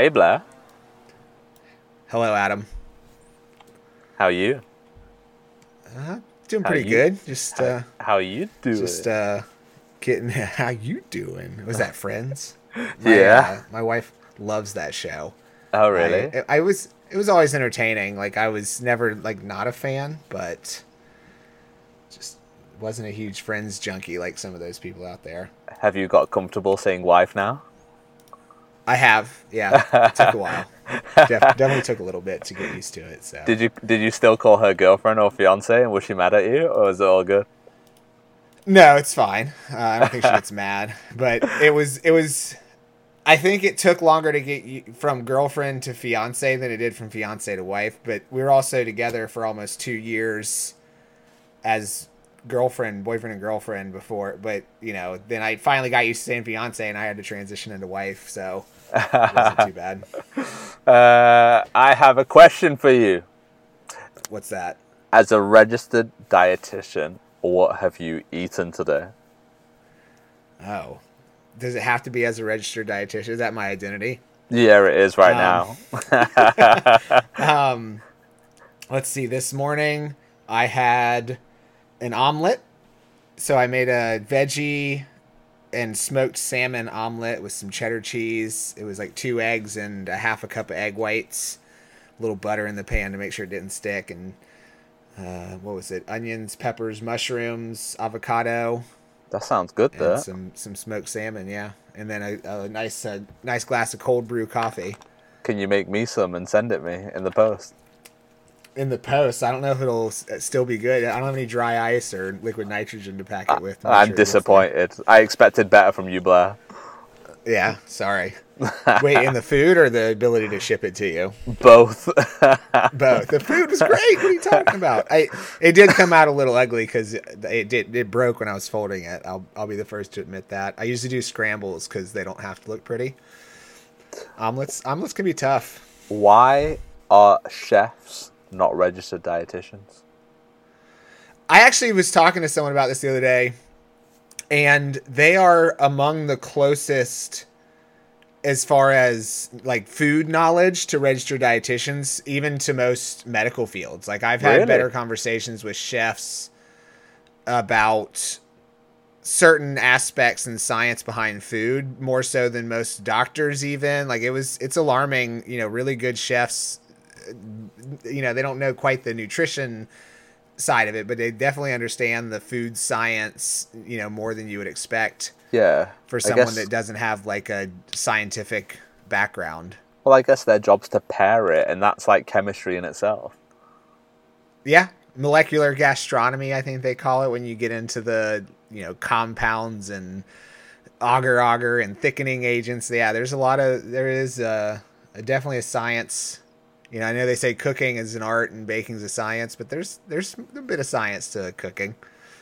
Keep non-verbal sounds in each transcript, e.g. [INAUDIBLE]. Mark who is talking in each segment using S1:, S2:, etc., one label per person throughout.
S1: Hey Blair,
S2: Hello, Adam.
S1: how are you?
S2: Uh, doing
S1: How
S2: pretty
S1: you-
S2: good. Just uh,
S1: How you doing?
S2: just uh, getting. [LAUGHS] How you doing? Was that Friends? [LAUGHS] My,
S1: Yeah.
S2: uh, my wife loves that show.
S1: oh really?
S2: I, I was. It was always entertaining. Like I was never like not a fan, but just wasn't a huge Friends junkie like some of those people out there.
S1: Have you got comfortable saying wife now?
S2: I have. Yeah, it [LAUGHS] took a while. Def- definitely took a little bit to get used to it. So
S1: Did you did you still call her girlfriend or fiance and was she mad at you or was it all good?
S2: No, it's fine. Uh, I don't think she gets mad, but it was it was. I think it took longer to get you from girlfriend to fiance than it did from fiance to wife. But we were also together for almost two years as girlfriend, boyfriend, and girlfriend before. But you know, then I finally got used to saying fiance, and I had to transition into wife, so wasn't too bad. [LAUGHS]
S1: Uh, I have a question for you.
S2: What's that?
S1: As a registered dietitian, what have you eaten today?
S2: Oh, does it have to be as a registered dietitian? Is that my identity?
S1: Yeah, it is right
S2: Um,
S1: now. [LAUGHS]
S2: Um, let's see. This morning I had an omelet. So I made a veggie and smoked salmon omelet with some cheddar cheese. It was like two eggs and a half a cup of egg whites. A little butter in the pan to make sure it didn't stick. And uh, what was it? Onions, peppers, mushrooms, avocado,
S1: That sounds good
S2: and
S1: though.
S2: some some smoked salmon. Yeah, and then a, a nice uh, nice glass of cold brew coffee.
S1: Can you make me some and send it me in the post?
S2: In the post. I don't know if it'll uh, still be good. I don't have any dry ice or liquid nitrogen to pack it with. make
S1: I'm
S2: sure
S1: disappointed. I expected better from you, Blair.
S2: Yeah, sorry. [LAUGHS] Wait, in the food or the ability to ship it to you?
S1: Both. [LAUGHS]
S2: Both. The food was great. What are you talking about? I it did come out a little ugly because it did it broke when I was folding it. I'll I'll be the first to admit that. I usually do scrambles because they don't have to look pretty. Omelets omelets can be tough.
S1: Why are chefs not registered dietitians?
S2: I actually was talking to someone about this the other day, and they are among the closest as far as like food knowledge to registered dietitians, even to most medical fields. Like I've had
S1: Really?
S2: better conversations with chefs about certain aspects and science behind food more so than most doctors even like it was it's alarming you know really good chefs you know they don't know quite the nutrition side of it, but they definitely understand the food science, you know, more than you would expect
S1: Yeah.
S2: for someone
S1: guess-
S2: that doesn't have like a scientific background.
S1: Well, I guess their job's to pair it, and that's like chemistry in itself.
S2: Yeah, molecular gastronomy, I think they call it when you get into the, you know, compounds and agar agar and thickening agents. Yeah, there's a lot of there is uh definitely a science. You know, I know they say cooking is an art and baking is a science, but there's there's a bit of science to cooking.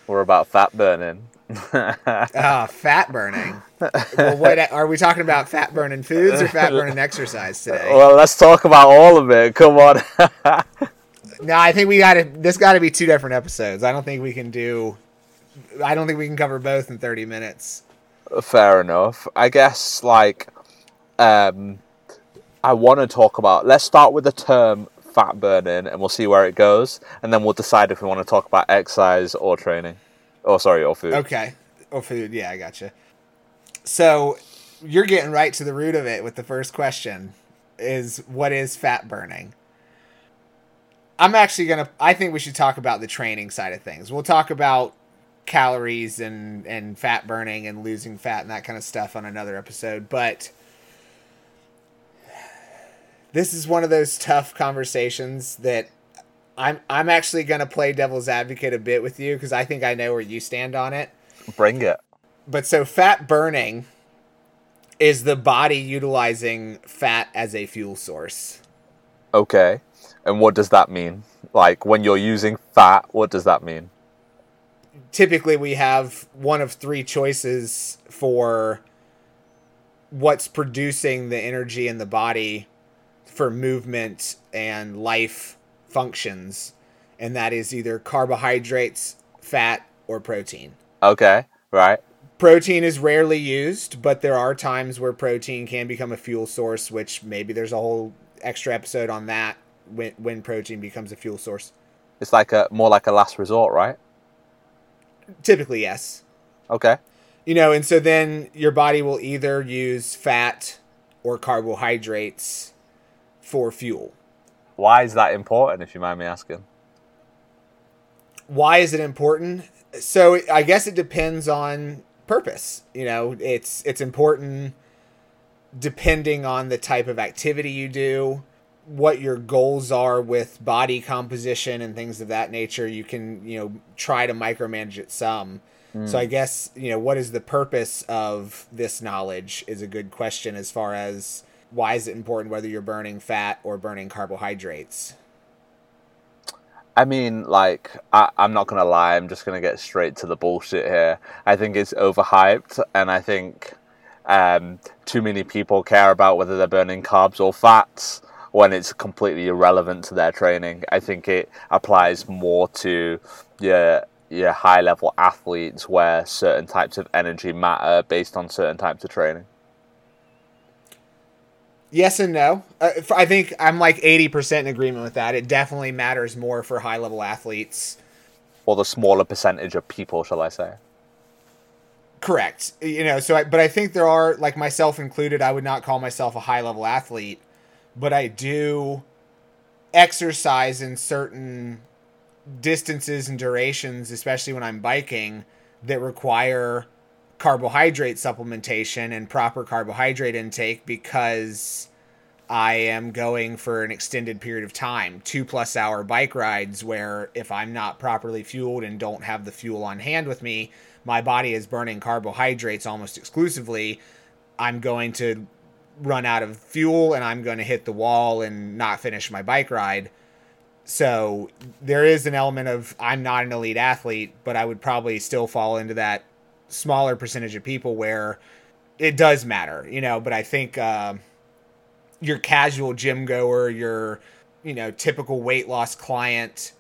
S1: We're about fat burning. [LAUGHS]
S2: Ah, fat burning. well, what are we talking about? Fat burning foods or fat burning exercise today?
S1: well, let's talk about all of it. Come on. [LAUGHS]
S2: No, I think we got to. This got to be two different episodes. I don't think we can do. I don't think we can cover both in thirty minutes.
S1: Fair enough. I guess like um I want to talk about let's start with the term fat burning and we'll see where it goes and then we'll decide if we want to talk about exercise or training. Or sorry, or food.
S2: Okay. Or food. Yeah, I gotcha. So you're getting right to the root of it with the first question: is what is fat burning? I'm actually gonna. I think we should talk about the training side of things. We'll talk about calories and and fat burning and losing fat and that kind of stuff on another episode. But this is one of those tough conversations that I'm I'm actually gonna play devil's advocate a bit with you because I think I know where you stand on it.
S1: Bring it.
S2: But so fat burning is the body utilizing fat as a fuel source.
S1: Okay. And what does that mean? Like when you're using fat, what does that mean?
S2: typically we have one of three choices for what's producing the energy in the body for movement and life functions and that is either carbohydrates fat or protein
S1: Okay, right.
S2: protein is rarely used, but there are times where protein can become a fuel source, which maybe there's a whole extra episode on that when when protein becomes a fuel source.
S1: It's like a more like a last resort, right?
S2: Typically, yes.
S1: Okay.
S2: You know, and so then your body will either use fat or carbohydrates for fuel.
S1: Why is that important, if you mind me asking?
S2: Why is it important? So I guess it depends on purpose. You know, it's it's important depending on the type of activity you do, what your goals are with body composition and things of that nature. You can, you know, try to micromanage it some. Mm. So I guess, you know, what is the purpose of this knowledge is a good question as far as why is it important whether you're burning fat or burning carbohydrates?
S1: I mean, like, I, am not gonna lie. I'm just gonna get straight to the bullshit here. I think it's overhyped, and I think um, too many people care about whether they're burning carbs or fats when it's completely irrelevant to their training. I think it applies more to your your high level athletes where certain types of energy matter based on certain types of training.
S2: Yes and no. Uh, I think I'm like 80% in agreement with that. It definitely matters more for high level athletes.
S1: Or the smaller percentage of people, shall I say?
S2: Correct. You know, so I, but I think there are, like myself included, I would not call myself a high level athlete, but I do exercise in certain distances and durations, especially when I'm biking, that require carbohydrate supplementation and proper carbohydrate intake because I am going for an extended period of time, two plus hour bike rides, where if I'm not properly fueled and don't have the fuel on hand with me, my body is burning carbohydrates almost exclusively. I'm going to run out of fuel and I'm going to hit the wall and not finish my bike ride. So there is an element of I'm not an elite athlete, but I would probably still fall into that smaller percentage of people where it does matter, you know. But I think uh, your casual gym goer, your you know typical weight loss client,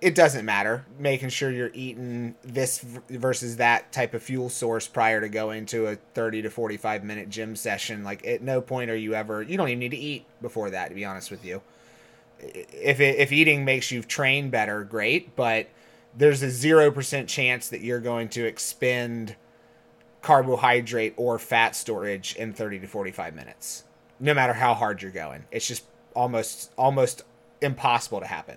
S2: it doesn't matter. Making sure you're eating this versus that type of fuel source prior to going to a 30 to 45 minute gym session. Like at no point are you ever. You don't even need to eat before that. To be honest with you, if it, if eating makes you train better, great, but there's a 0% chance that you're going to expend carbohydrate or fat storage in 30 to 45 minutes no matter how hard you're going. It's just almost almost impossible to happen.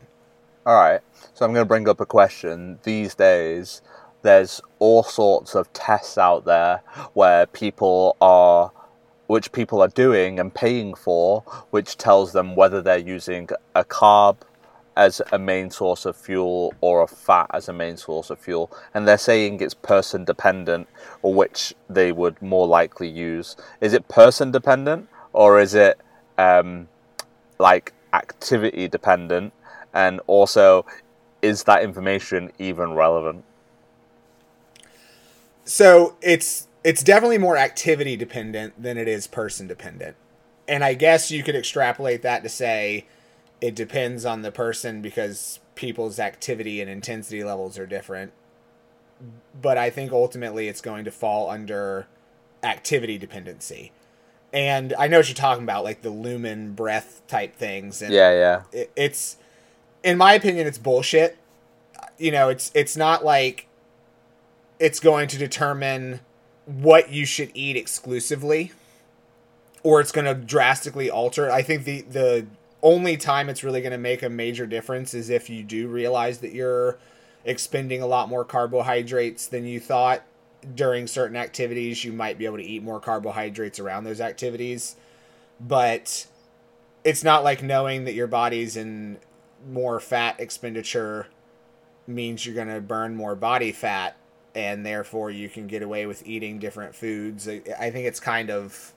S1: All right. So i'm going to bring up a question these days. There's all sorts of tests out there where people are which people are doing and paying for which tells them whether they're using a carb as a main source of fuel or a fat as a main source of fuel. And they're saying it's person dependent, or which they would more likely use. Is it person dependent or is it um, like activity dependent? And also, is that information even relevant?
S2: So it's it's definitely more activity dependent than it is person dependent. And I guess you could extrapolate that to say it depends on the person because people's activity and intensity levels are different. But I think ultimately it's going to fall under activity dependency. And I know what you're talking about, like the lumen breath type things. And
S1: yeah, yeah.
S2: It, it's, in my opinion, it's bullshit. You know, it's it's not like it's going to determine what you should eat exclusively, or it's going to drastically alter. I think the the only time it's really going to make a major difference is if you do realize that you're expending a lot more carbohydrates than you thought during certain activities. You might be able to eat more carbohydrates around those activities. But it's not like knowing that your body's in more fat expenditure means you're going to burn more body fat and therefore you can get away with eating different foods. I think it's kind of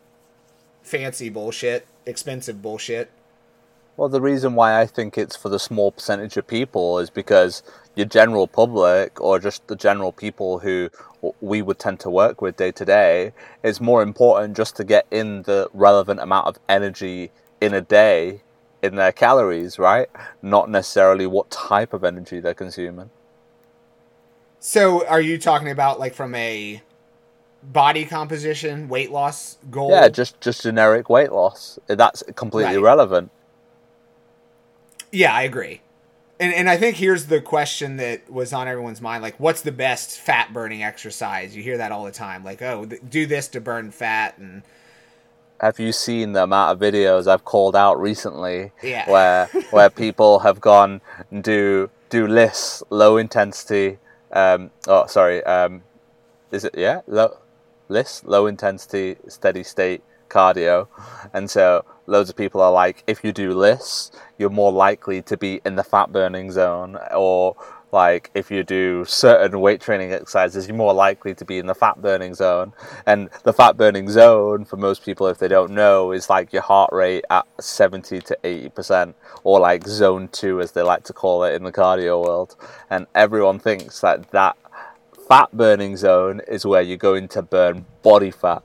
S2: fancy bullshit, expensive bullshit.
S1: Well, the reason why I think it's for the small percentage of people is because your general public or just the general people who we would tend to work with day to day is more important just to get in the relevant amount of energy in a day in their calories, right? Not necessarily what type of energy they're consuming.
S2: So, are you talking about like from a body composition, weight loss goal.
S1: Yeah, just just generic weight loss. That's completely
S2: Right.
S1: irrelevant.
S2: Yeah, I agree. And and I think here's the question that was on everyone's mind like what's the best fat burning exercise? You hear that all the time like, "Oh, th- do this to burn fat." And
S1: Have you seen the amount of videos I've called out recently
S2: Yeah.
S1: where where [LAUGHS] people have gone and do do LISS, low intensity um oh sorry, um is it yeah, low LISS, low intensity, steady state cardio. And so loads of people are like if you do LISS, you're more likely to be in the fat burning zone or like if you do certain weight training exercises you're more likely to be in the fat burning zone. And the fat burning zone for most people if they don't know is like your heart rate at 70 to 80% or like zone 2 as they like to call it in the cardio world. And everyone thinks that that fat burning zone is where you're going to burn body fat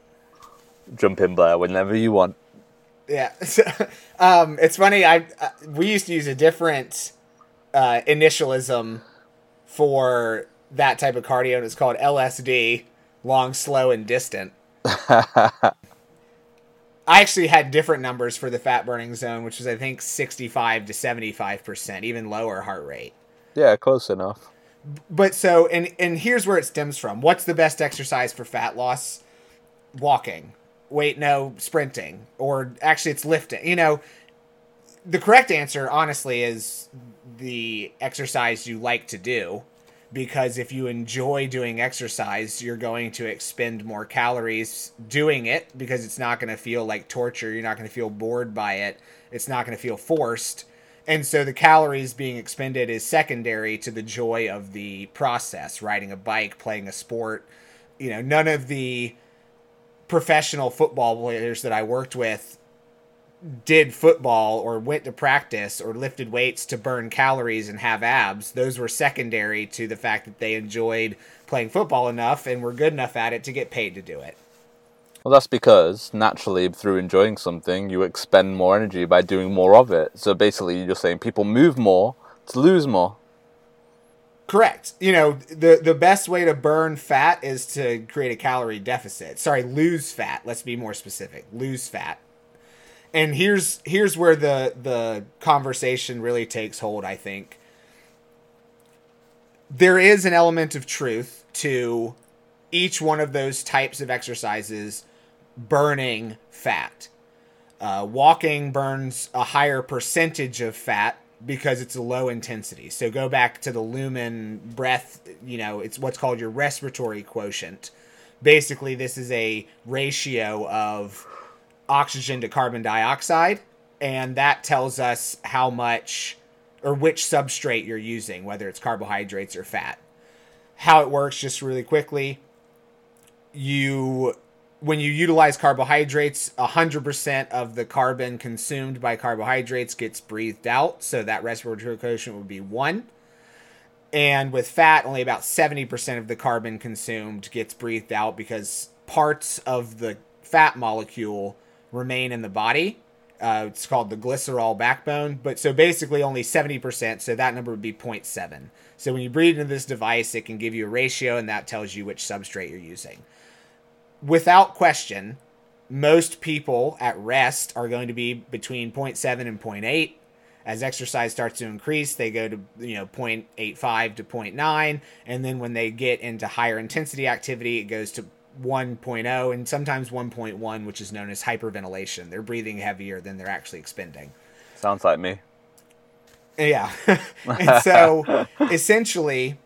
S1: jump in blair whenever you want
S2: yeah. [LAUGHS] So, um it's funny I uh, we used to use a different uh initialism for that type of cardio and it's called LSD, long, slow and distant. [LAUGHS] I actually had different numbers for the fat burning zone, which was I think 65 to 75%, even lower heart rate.
S1: yeah close enough
S2: But so and and here's where it stems from. What's the best exercise for fat loss? Walking. Wait, no, sprinting. Or actually it's lifting. You know, the correct answer honestly is the exercise you like to do because if you enjoy doing exercise, you're going to expend more calories doing it because it's not going to feel like torture. You're not going to feel bored by it. It's not going to feel forced. And so the calories being expended is secondary to the joy of the process, riding a bike, playing a sport. You know, none of the professional football players that I worked with did football or went to practice or lifted weights to burn calories and have abs. Those were secondary to the fact that they enjoyed playing football enough and were good enough at it to get paid to do it.
S1: Well, that's because naturally, through enjoying something, you expend more energy by doing more of it. So basically, you're saying people move more to lose more.
S2: Correct. You know, the the best way to burn fat is to create a calorie deficit. Sorry, lose fat. Let's be more specific. Lose fat. And here's here's where the the conversation really takes hold, I think. There is an element of truth to each one of those types of exercises burning fat. Uh, walking burns a higher percentage of fat because it's a low intensity. So go back to the lumen breath, you know, it's what's called your respiratory quotient. Basically, this is a ratio of oxygen to carbon dioxide, and that tells us how much or which substrate you're using, whether it's carbohydrates or fat. How it works, just really quickly, you when you utilize carbohydrates, 100% of the carbon consumed by carbohydrates gets breathed out. So that respiratory quotient would be 1. And with fat, only about 70% of the carbon consumed gets breathed out because parts of the fat molecule remain in the body. Uh, it's called the glycerol backbone. But so basically only 70%. So that number would be 0.7. So when you breathe into this device, it can give you a ratio and that tells you which substrate you're using without question, most people at rest are going to be between 0.7 and 0.8. As exercise starts to increase, they go to you know 0.85 to 0.9, and then when they get into higher intensity activity, it goes to 1.0 and sometimes 1.1, which is known as hyperventilation. They're breathing heavier than they're actually expending.
S1: Sounds like me.
S2: Yeah. [LAUGHS] and so [LAUGHS] essentially,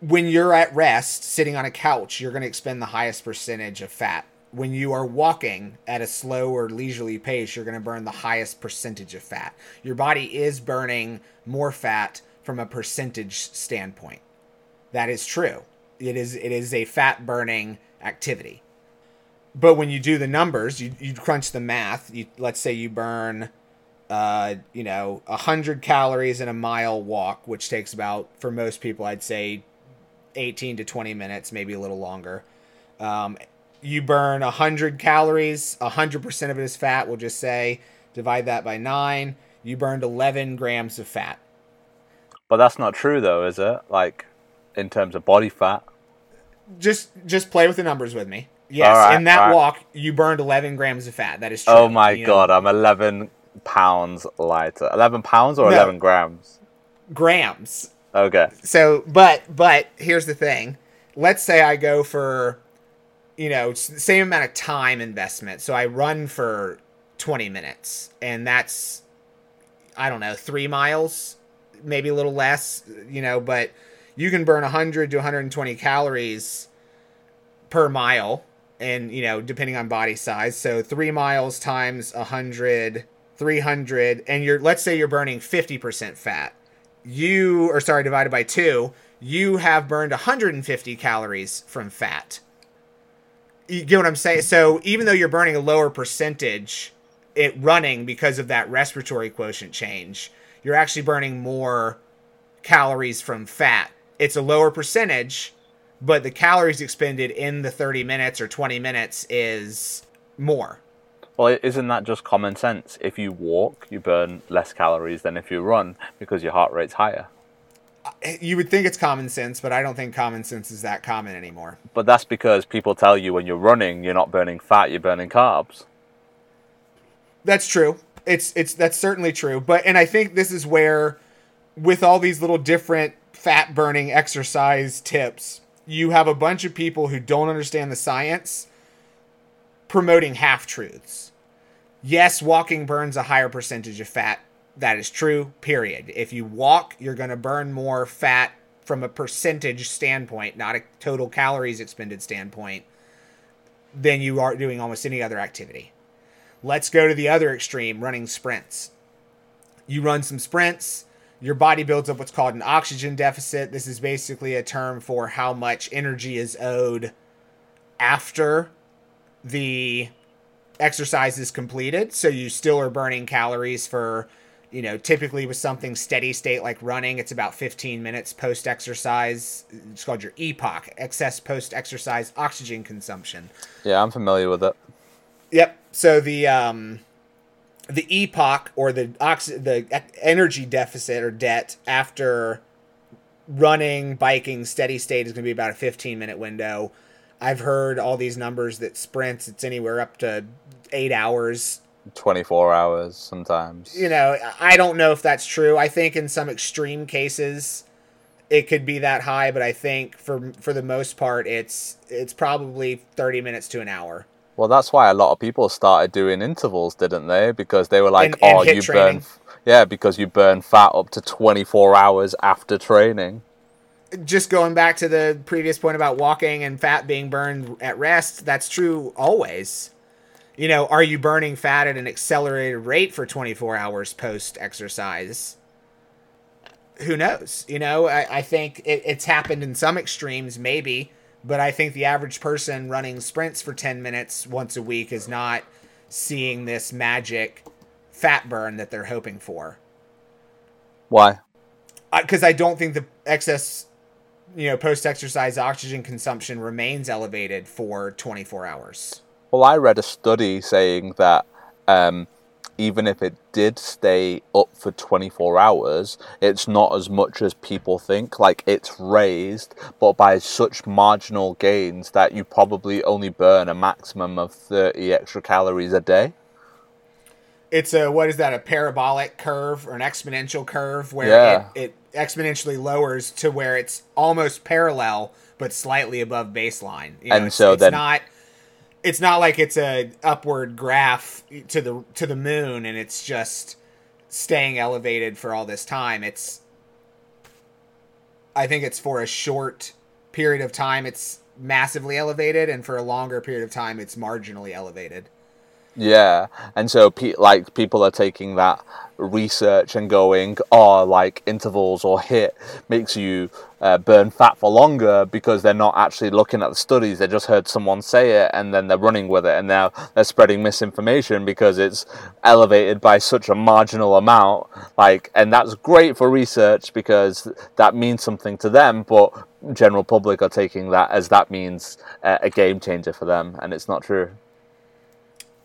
S2: when you're at rest, sitting on a couch, you're going to expend the highest percentage of fat. When you are walking at a slow or leisurely pace, you're going to burn the highest percentage of fat. Your body is burning more fat from a percentage standpoint. That is true. It is it is a fat burning activity. But when you do the numbers, you, you crunch the math. You, let's say you burn uh, you know, 100 calories in a mile walk, which takes about, for most people, I'd say 18 to 20 minutes, maybe a little longer. Um, you burn 100 calories, 100% of it is fat, we'll just say. Divide that by 9. You burned 11 grams of fat.
S1: But that's not true, though, is it? Like, in terms of body fat.
S2: just just play with the numbers with me. Yes,
S1: right,
S2: in that
S1: right.
S2: walk, you burned 11 grams of fat. That is true.
S1: Oh my
S2: You know,
S1: god, I'm 11 pounds lighter. 11 pounds or
S2: No.
S1: 11 grams?
S2: grams.
S1: Okay.
S2: So, but but here's the thing. Let's say I go for, you know, same amount of time investment. So I run for 20 minutes, and that's, I don't know, three miles, maybe a little less, you know. But you can burn 100 to 120 calories per mile, and you know, depending on body size. So three miles times 100, 300, and you're let's say you're burning 50% fat you or sorry divided by two you have burned 150 calories from fat. You get what i'm saying? So even though you're burning a lower percentage it running because of that respiratory quotient change you're actually burning more calories from fat. It's a lower percentage but the calories expended in the 30 minutes or 20 minutes is more
S1: Well, isn't that just common sense? If you walk, you burn less calories than if you run because your heart rate's higher.
S2: Uh, eh, you would think it's common sense but i don't think common sense is that common anymore
S1: But that's because people tell you when you're running, you're not burning fat, you're burning carbs.
S2: That's true. It's it's that's certainly true. But and I think this is where with all these little different fat burning exercise tips, you have a bunch of people who don't understand the science promoting half truths. Yes, walking burns a higher percentage of fat. That is true, period. If you walk, you're going to burn more fat from a percentage standpoint, not a total calories expended standpoint, than you are doing almost any other activity. Let's go to the other extreme running sprints. You run some sprints, your body builds up what's called an oxygen deficit. This is basically a term for how much energy is owed after the exercise is completed. So you still are burning calories for, you know, typically with something steady state like running, it's about 15 minutes post exercise. It's called your EPOC, excess post exercise oxygen consumption.
S1: Yeah, I'm familiar with it.
S2: Yep. So the um, the EPOC or the oxy- the energy deficit or debt after running, biking, steady state is going to be about a 15 minute window. I've heard all these numbers that sprints it's anywhere up to eight hours.
S1: 24 hours sometimes.
S2: You know, I don't know if that's true. I think in some extreme cases it could be that high, but I think for for the most part it's it's probably 30 minutes to an hour.
S1: Well, that's why a lot of people started doing intervals, didn't they? Because they were like,
S2: And- and
S1: "Oh,
S2: HIIT
S1: you
S2: training.
S1: burn, yeah, because you burn fat up to 24 hours after training."
S2: Just going back to the previous point about walking and fat being burned at rest, that's true always. You know, are you burning fat at an accelerated rate for 24 hours post exercise? Who knows? You know, I, I think it, it's happened in some extremes, maybe, but I think the average person running sprints for 10 minutes once a week is not seeing this magic fat burn that they're hoping for
S1: Why?
S2: Uh, because I don't think the excess, you know, post exercise oxygen consumption remains elevated for 24 hours.
S1: Well, I read a study saying that um, even if it did stay up for 24 hours, it's not as much as people think. Like, it's raised, but by such marginal gains that you probably only burn a maximum of 30 extra calories a day.
S2: It's a what is that? A parabolic curve or an exponential curve where
S1: Yeah.
S2: it, it exponentially lowers to where it's almost parallel but slightly above baseline. You know,
S1: And
S2: it's,
S1: so
S2: it's
S1: then-
S2: not it's not like it's a upward graph to the to the moon and it's just staying elevated for all this time. It's I think it's for a short period of time it's massively elevated and for a longer period of time it's marginally elevated.
S1: Yeah, and so pe- like people are taking that research and going, oh, like intervals or HIIT makes you uh, burn fat for longer because they're not actually looking at the studies. They just heard someone say it and then they're running with it, and now they're spreading misinformation because it's elevated by such a marginal amount. Like, and that's great for research because that means something to them, but general public are taking that as that means uh, a game changer for them, and it's not true.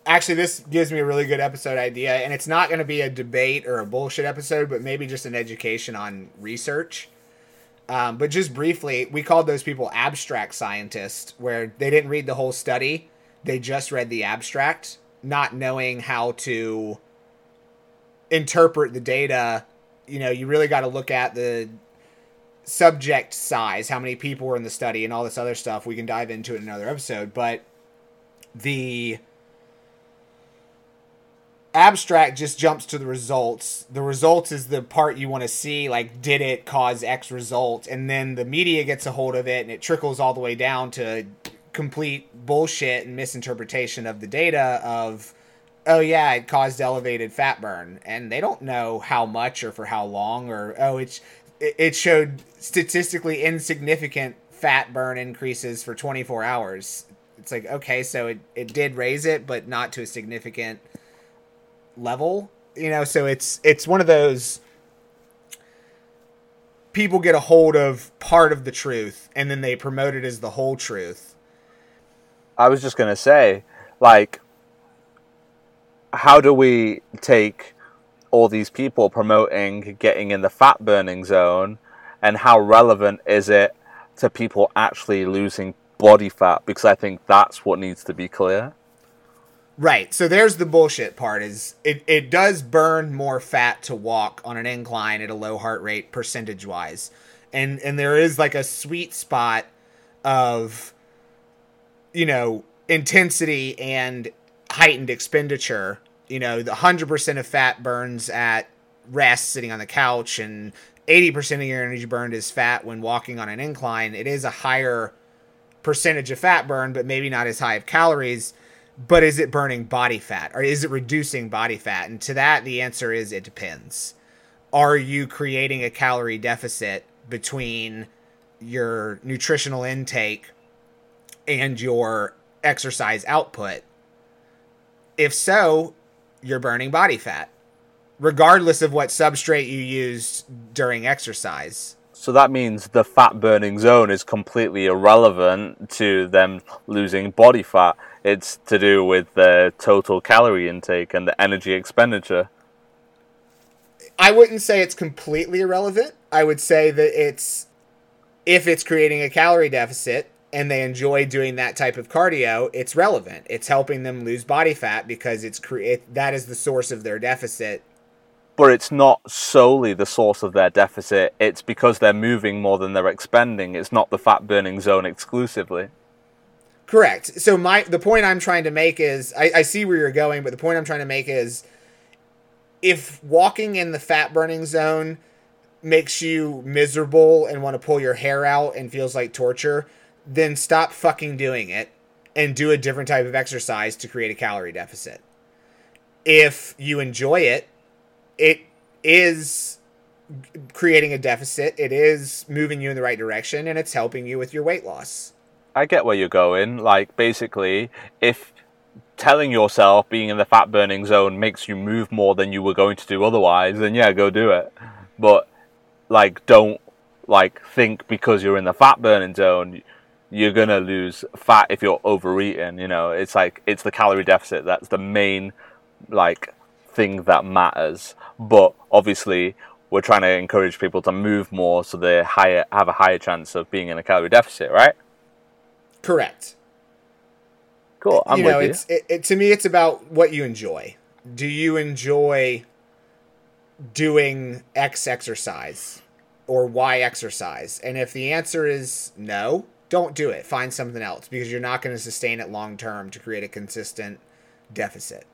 S2: Actually this gives me a really good episode idea and it's not going to be a debate or a bullshit episode but maybe just an education on research Um, but just briefly, we called those people abstract scientists, where they didn't read the whole study; they just read the abstract, not knowing how to interpret the data. You know, you really got to look at the subject size, how many people were in the study, and all this other stuff. We can dive into in another episode, but the abstract just jumps to the results. The results is the part you want to see, like, did it cause X result? And then the media gets a hold of it and it trickles all the way down to complete bullshit and misinterpretation of the data of, oh, yeah, it caused elevated fat burn. And they don't know how much or for how long, or, oh, it's, it showed statistically insignificant fat burn increases for 24 hours. It's like, okay, so it, it did raise it, but not to a significant level you know so it's it's one of those people get a hold of part of the truth and then they promote it as the whole truth.
S1: I was just to say like how do we take all these people promoting getting in the fat burning zone and how relevant is it to people actually losing body fat? Because i think that's what needs to be clear
S2: Right. So there's the bullshit part is it, it does burn more fat to walk on an incline at a low heart rate percentage wise. And and there is like a sweet spot of you know, intensity and heightened expenditure. You know, the 100% of fat burns at rest sitting on the couch and 80% of your energy burned is fat when walking on an incline. It is a higher percentage of fat burn, but maybe not as high of calories but is it burning body fat or is it reducing body fat? And to that, the answer is it depends. Are you creating a calorie deficit between your nutritional intake and your exercise output? If so, you're burning body fat, regardless of what substrate you use during exercise.
S1: So that means the fat burning zone is completely irrelevant to them losing body fat. It's to do with the total calorie intake and the energy expenditure.
S2: I wouldn't say it's completely irrelevant. I would say that it's if it's creating a calorie deficit and they enjoy doing that type of cardio, it's relevant. It's helping them lose body fat because it's create that is the source of their deficit
S1: but it's not solely the source of their deficit. It's because they're moving more than they're expending. It's not the fat burning zone exclusively.
S2: Correct. So my the point I'm trying to make is I, I see where you're going, but the point I'm trying to make is if walking in the fat burning zone makes you miserable and want to pull your hair out and feels like torture, then stop fucking doing it and do a different type of exercise to create a calorie deficit. If you enjoy it it is creating a deficit. It is moving you in the right direction, and it's helping you with your weight loss.
S1: I get where you're going. Like basically, if telling yourself being in the fat burning zone makes you move more than you were going to do otherwise, then yeah, go do it. But like, don't like think because you're in the fat burning zone you're gonna lose fat if you're overeating. You know, it's like it's the calorie deficit that's the main like thing that matters. But obviously, we're trying to encourage people to move more so they higher have a higher chance of being in a calorie deficit, right?
S2: Correct.
S1: Cool. I'm
S2: you
S1: know,
S2: with it's, you. It, it, to me, it's about what you enjoy. Do you enjoy doing X exercise or Y exercise? And if the answer is no, don't do it. Find something else because you're not going to sustain it long term to create a consistent deficit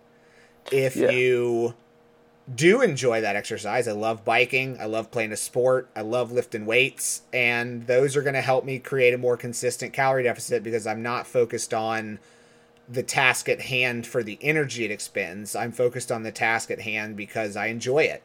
S2: if yeah. you do enjoy that exercise. I love biking. I love playing a sport. I love lifting weights. And those are going to help me create a more consistent calorie deficit because I'm not focused on the task at hand for the energy it expends. I'm focused on the task at hand because I enjoy it.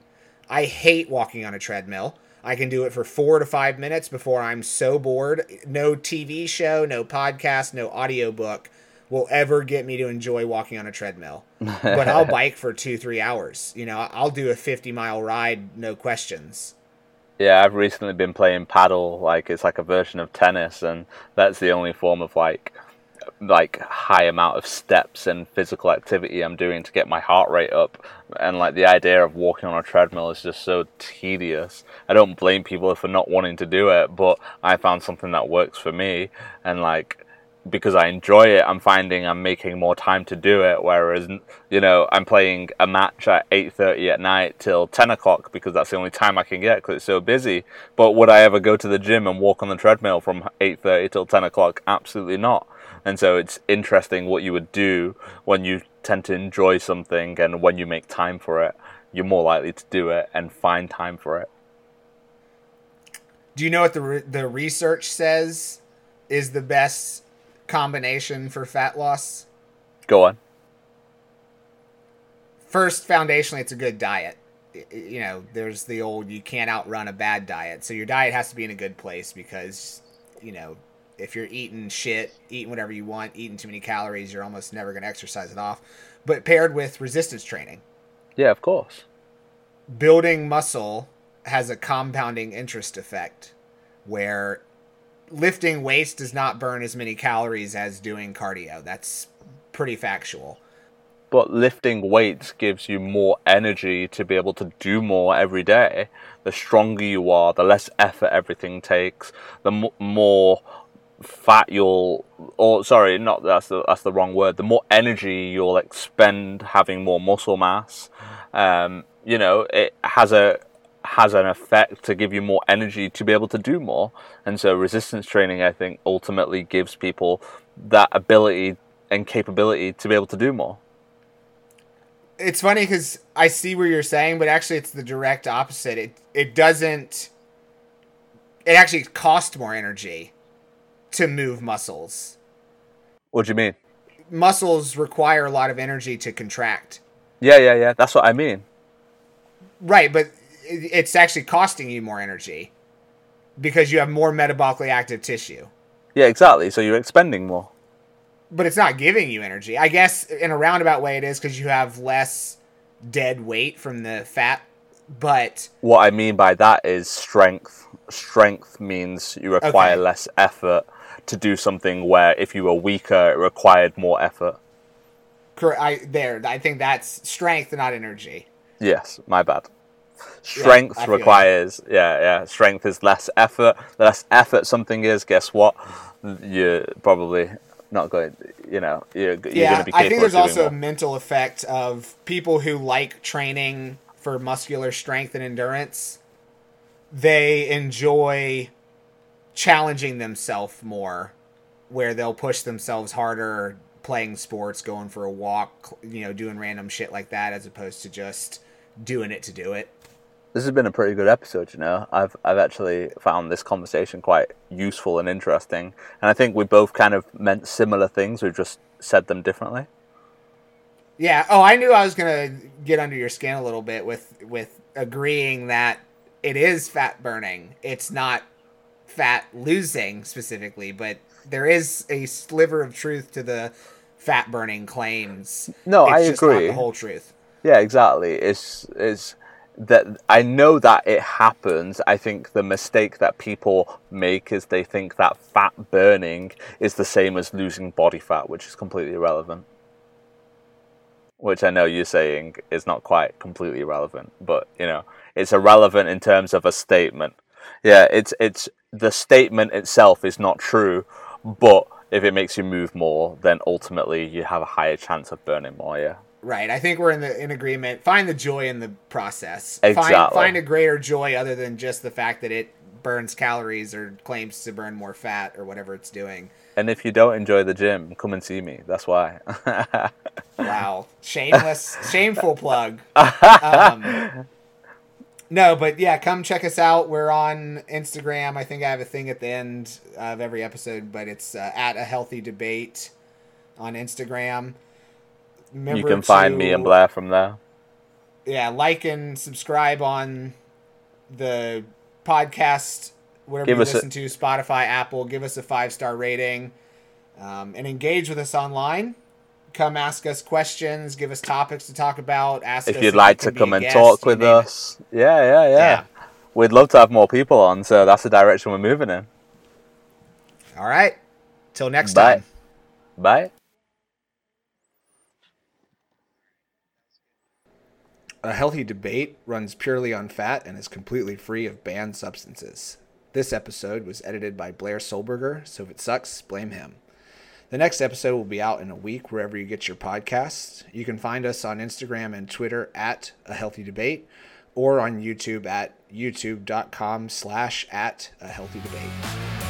S2: I hate walking on a treadmill. I can do it for four to five minutes before I'm so bored. No TV show, no podcast, no audiobook will ever get me to enjoy walking on a treadmill. But [LAUGHS] I'll bike for two, three hours. You know, I'll do a 50 mile ride, no questions.
S1: Yeah, I've recently been playing padel. Like, it's like a version of tennis, and that's the only form of like like high amount of steps and physical activity I'm doing to get my heart rate up. And like the idea of walking on a treadmill is just so tedious. I don't blame people for not wanting to do it, but I found something that works for me. And like, because I enjoy it, I'm finding I'm making more time to do it. Whereas, you know, I'm playing a match at 8:30 at night till 10 o'clock because that's the only time I can get because it's so busy. But would I ever go to the gym and walk on the treadmill from 8:30 till 10 o'clock? Absolutely not. And so it's interesting what you would do when you tend to enjoy something and when you make time for it, you're more likely to do it and find time for it.
S2: Do you know what the re- the research says is the best combination for fat loss?
S1: Go on.
S2: First, foundationally, it's a good diet. You know, there's the old you can't outrun a bad diet. So your diet has to be in a good place because, you know, if you're eating shit, eating whatever you want, eating too many calories, you're almost never going to exercise it off. But paired with resistance training.
S1: Yeah, of course.
S2: Building muscle has a compounding interest effect where lifting weights does not burn as many calories as doing cardio. That's pretty factual.
S1: But lifting weights gives you more energy to be able to do more every day. The stronger you are, the less effort everything takes, the m- more fat you'll or sorry not that's the that's the wrong word the more energy you'll expend having more muscle mass um, you know it has a has an effect to give you more energy to be able to do more and so resistance training i think ultimately gives people that ability and capability to be able to do more
S2: it's funny because i see where you're saying but actually it's the direct opposite it it doesn't it actually costs more energy to move muscles.
S1: What do you mean?
S2: Muscles require a lot of energy to contract.
S1: Yeah, yeah, yeah. That's what I mean.
S2: Right, but it's actually costing you more energy because you have more metabolically active tissue.
S1: Yeah, exactly. So you're expending more.
S2: But it's not giving you energy. I guess in a roundabout way it is because you have less dead weight from the fat. But
S1: what I mean by that is strength. Strength means you require okay. less effort to do something where if you were weaker, it required more effort.
S2: Correct. I there. I think that's strength, not energy.
S1: Yes, my bad. Strength yeah, requires yeah yeah. Strength is less effort. The less effort something is, guess what? You're probably not going. You know, you're, you're
S2: yeah,
S1: going to be.
S2: I think there's also
S1: more.
S2: a mental effect of people who like training for muscular strength and endurance. They enjoy challenging themselves more, where they'll push themselves harder playing sports, going for a walk, you know, doing random shit like that, as opposed to just doing it to do it.
S1: This has been a pretty good episode, you know. I've I've actually found this conversation quite useful and interesting, and I think we both kind of meant similar things. We've just said them differently.
S2: Yeah. Oh, I knew I was gonna get under your skin a little bit with with agreeing that it is fat burning. It's not fat losing specifically, but there is a sliver of truth to the fat burning claims.
S1: No, it's I agree.
S2: the whole truth.
S1: Yeah, exactly. It's it's that I know that it happens. I think the mistake that people make is they think that fat burning is the same as losing body fat, which is completely irrelevant. Which I know you're saying is not quite completely irrelevant, but you know, it's irrelevant in terms of a statement. Yeah, it's it's the statement itself is not true, but if it makes you move more, then ultimately you have a higher chance of burning more. Yeah.
S2: Right. I think we're in the in agreement. Find the joy in the process.
S1: Exactly.
S2: Find, find a greater joy other than just the fact that it burns calories or claims to burn more fat or whatever it's doing.
S1: And if you don't enjoy the gym, come and see me. That's why. [LAUGHS]
S2: wow. Shameless, shameful plug. Um, no, but yeah, come check us out. We're on Instagram. I think I have a thing at the end of every episode, but it's uh, at a healthy debate on Instagram.
S1: Remember you can find to, me and Blair from there.
S2: Yeah, like and subscribe on the podcast, whatever give you listen a, to, Spotify, Apple. Give us a five star rating, um, and engage with us online come ask us questions, give us topics to talk about. Ask
S1: if you'd like to come and guest, talk with us. Yeah, yeah, yeah, yeah. We'd love to have more people on, so that's the direction we're moving in.
S2: All right. Till next Bye. time.
S1: Bye.
S2: A Healthy Debate runs purely on fat and is completely free of banned substances. This episode was edited by Blair Solberger, so if it sucks, blame him. The next episode will be out in a week wherever you get your podcasts. You can find us on Instagram and Twitter at A Healthy Debate or on YouTube at youtube.com slash at A Healthy Debate.